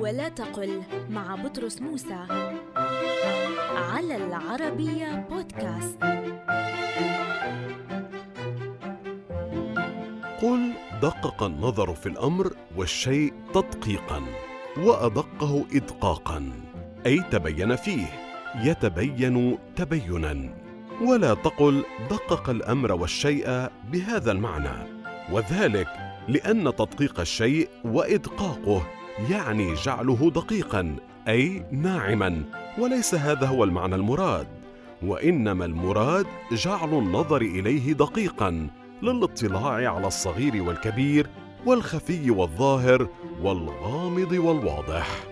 ولا تقل مع بطرس موسى على العربية بودكاست. قل دقق النظر في الأمر والشيء تدقيقا وأدقه ادقاقا أي تبين فيه يتبين تبينا. ولا تقل دقق الأمر والشيء بهذا المعنى وذلك لأن تدقيق الشيء وإدقاقه يعني جعله دقيقا أي ناعما وليس هذا هو المعنى المراد. وإنما المراد جعل النظر إليه دقيقا للاطلاع على الصغير والكبير والخفي والظاهر والغامض والواضح.